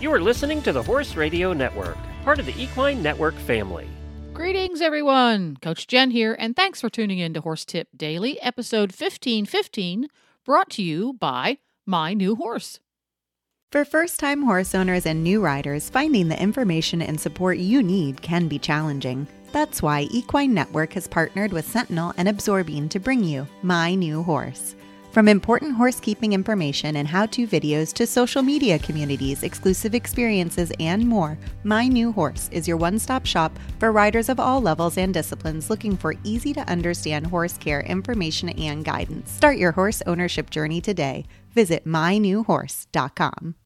You are listening to the Horse Radio Network, part of the Equine Network family. Greetings, everyone. Coach Jenn here, and thanks for tuning in to Horse Tip Daily, episode 1515, brought to you by My New Horse. For first time horse owners and new riders, finding the information and support you need can be challenging. That's why Equine Network has partnered with Sentinel and Absorbine to bring you My New Horse. From important horsekeeping information and how to videos to social media communities, exclusive experiences, and more, My New Horse is your one stop shop for riders of all levels and disciplines looking for easy to understand horse care information and guidance. Start your horse ownership journey today. Visit mynewhorse.com.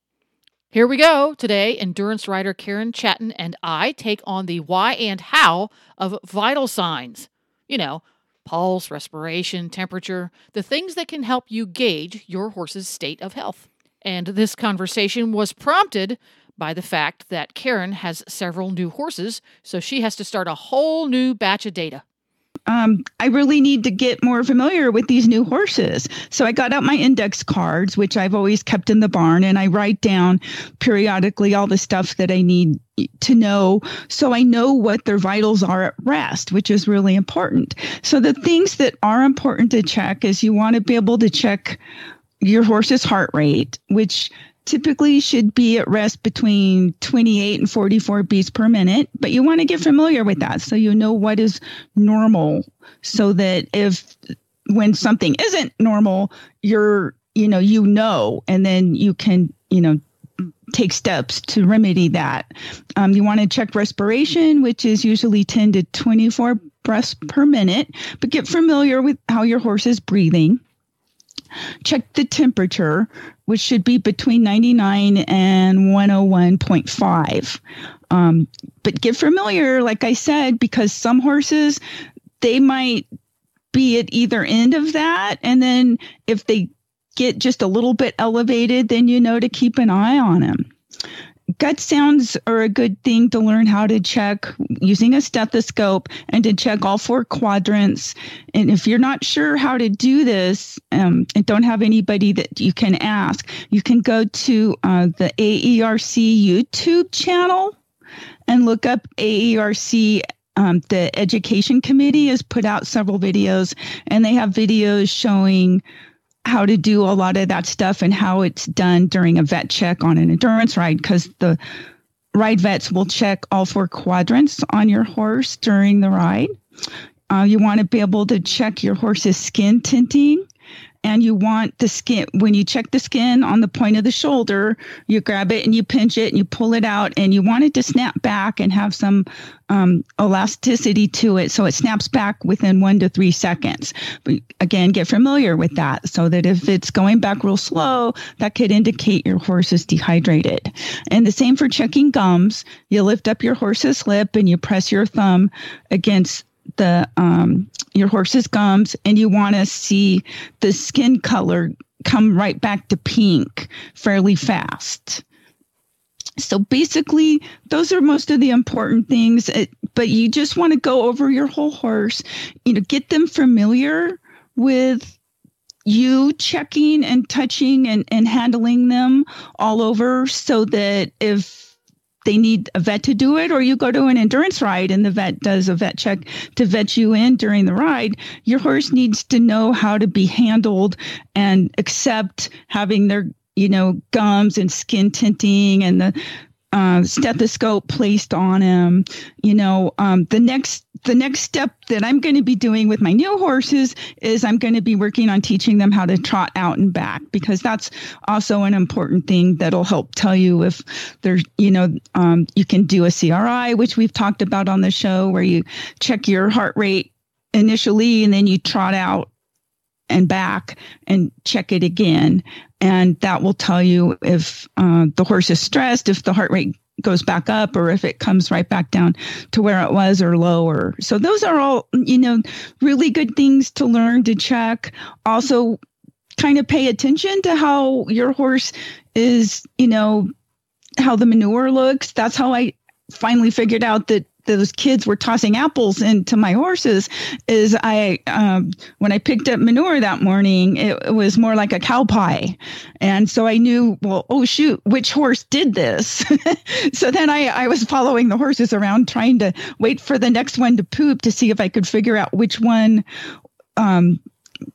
Here we go. Today, endurance rider Karen Chaton and I take on the why and how of vital signs. You know, pulse, respiration, temperature, the things that can help you gauge your horse's state of health. And this conversation was prompted by the fact that Karen has several new horses, so she has to start a whole new batch of data. Um, I really need to get more familiar with these new horses. So I got out my index cards, which I've always kept in the barn, and I write down periodically all the stuff that I need to know so I know what their vitals are at rest, which is really important. So the things that are important to check is you want to be able to check your horse's heart rate, which typically should be at rest between 28 and 44 beats per minute, but you want to get familiar with that so you know what is normal so that if when something isn't normal, you're, you know, you know, and then you can, you know, take steps to remedy that. Um, you want to check respiration, which is usually 10 to 24 breaths per minute, but get familiar with how your horse is breathing. Check the temperature, which should be between 99 and 101.5. Um, but get familiar, like I said, because some horses, they might be at either end of that. And then if they get just a little bit elevated, then you know to keep an eye on them. Gut sounds are a good thing to learn how to check using a stethoscope and to check all four quadrants. And if you're not sure how to do this um, and don't have anybody that you can ask, you can go to uh, the AERC YouTube channel and look up AERC um, the education committee has put out several videos and they have videos showing how to do a lot of that stuff and how it's done during a vet check on an endurance ride because the ride vets will check all four quadrants on your horse during the ride. Uh, you want to be able to check your horse's skin tenting and you want the skin when you check the skin on the point of the shoulder you grab it and you pinch it and you pull it out and you want it to snap back and have some um, elasticity to it so it snaps back within one to three seconds. But again get familiar with that so that if it's going back real slow that could indicate your horse is dehydrated. And the same for checking gums. You lift up your horse's lip and you press your thumb against the um, your horse's gums and you want to see the skin color come right back to pink fairly fast. So basically, those are most of the important things. It, but you just want to go over your whole horse, you know, get them familiar with you checking and touching and, and handling them all over so that if they need a vet to do it, or you go to an endurance ride and the vet does a vet check to vet you in during the ride. Your horse needs to know how to be handled and accept having their you know gums and skin tenting and the uh, stethoscope placed on him. You know, um, the next the next step that I'm going to be doing with my new horses is I'm going to be working on teaching them how to trot out and back because that's also an important thing that'll help tell you if there's, you know, um, you can do a CRI, which we've talked about on the show, where you check your heart rate initially and then you trot out and back and check it again. And that will tell you if uh, the horse is stressed, if the heart rate goes back up or if it comes right back down to where it was or lower. So those are all, you know, really good things to learn to check. Also kind of pay attention to how your horse is, you know, how the manure looks. That's how I finally figured out that those kids were tossing apples into my horses is I um, when I picked up manure that morning, it, it, was more like a cow pie, and so I knew well, oh shoot, which horse did this? so then I I was following the horses around trying to wait for the next one to poop to see if I could figure out which one. Um,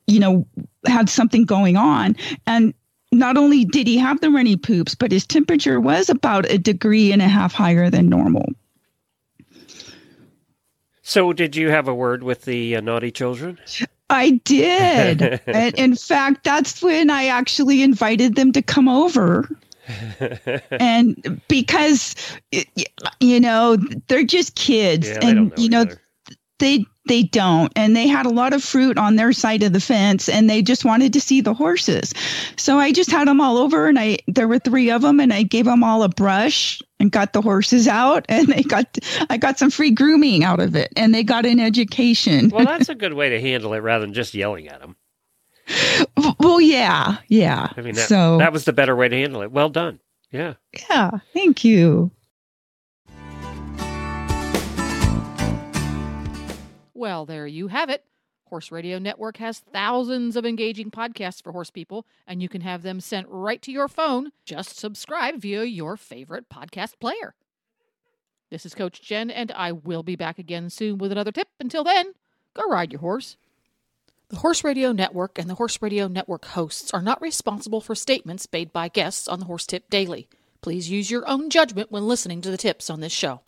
you know, had something going on. And not only did he have the runny poops, but his temperature was about a degree and a half higher than normal. So, did you have a word with the uh, naughty children? I did. and in fact, that's when I actually invited them to come over. and because, you know, they're just kids. Yeah, and, know you know, either. they they don't and they had a lot of fruit on their side of the fence and they just wanted to see the horses so i just had them all over and i there were three of them and i gave them all a brush and got the horses out and they got i got some free grooming out of it and they got an education. Well that's a good way to handle it rather than just yelling at them well yeah yeah i mean that, so. that was the better way to handle it. Well done. Yeah. Yeah thank you. Well, there you have it. Horse Radio Network has thousands of engaging podcasts for horse people, and you can have them sent right to your phone. Just subscribe via your favorite podcast player. This is Coach Jenn, and I will be back again soon with another tip. Until then, go ride your horse. The Horse Radio Network and the Horse Radio Network hosts are not responsible for statements made by guests on the Horse Tip Daily. Please use your own judgment when listening to the tips on this show.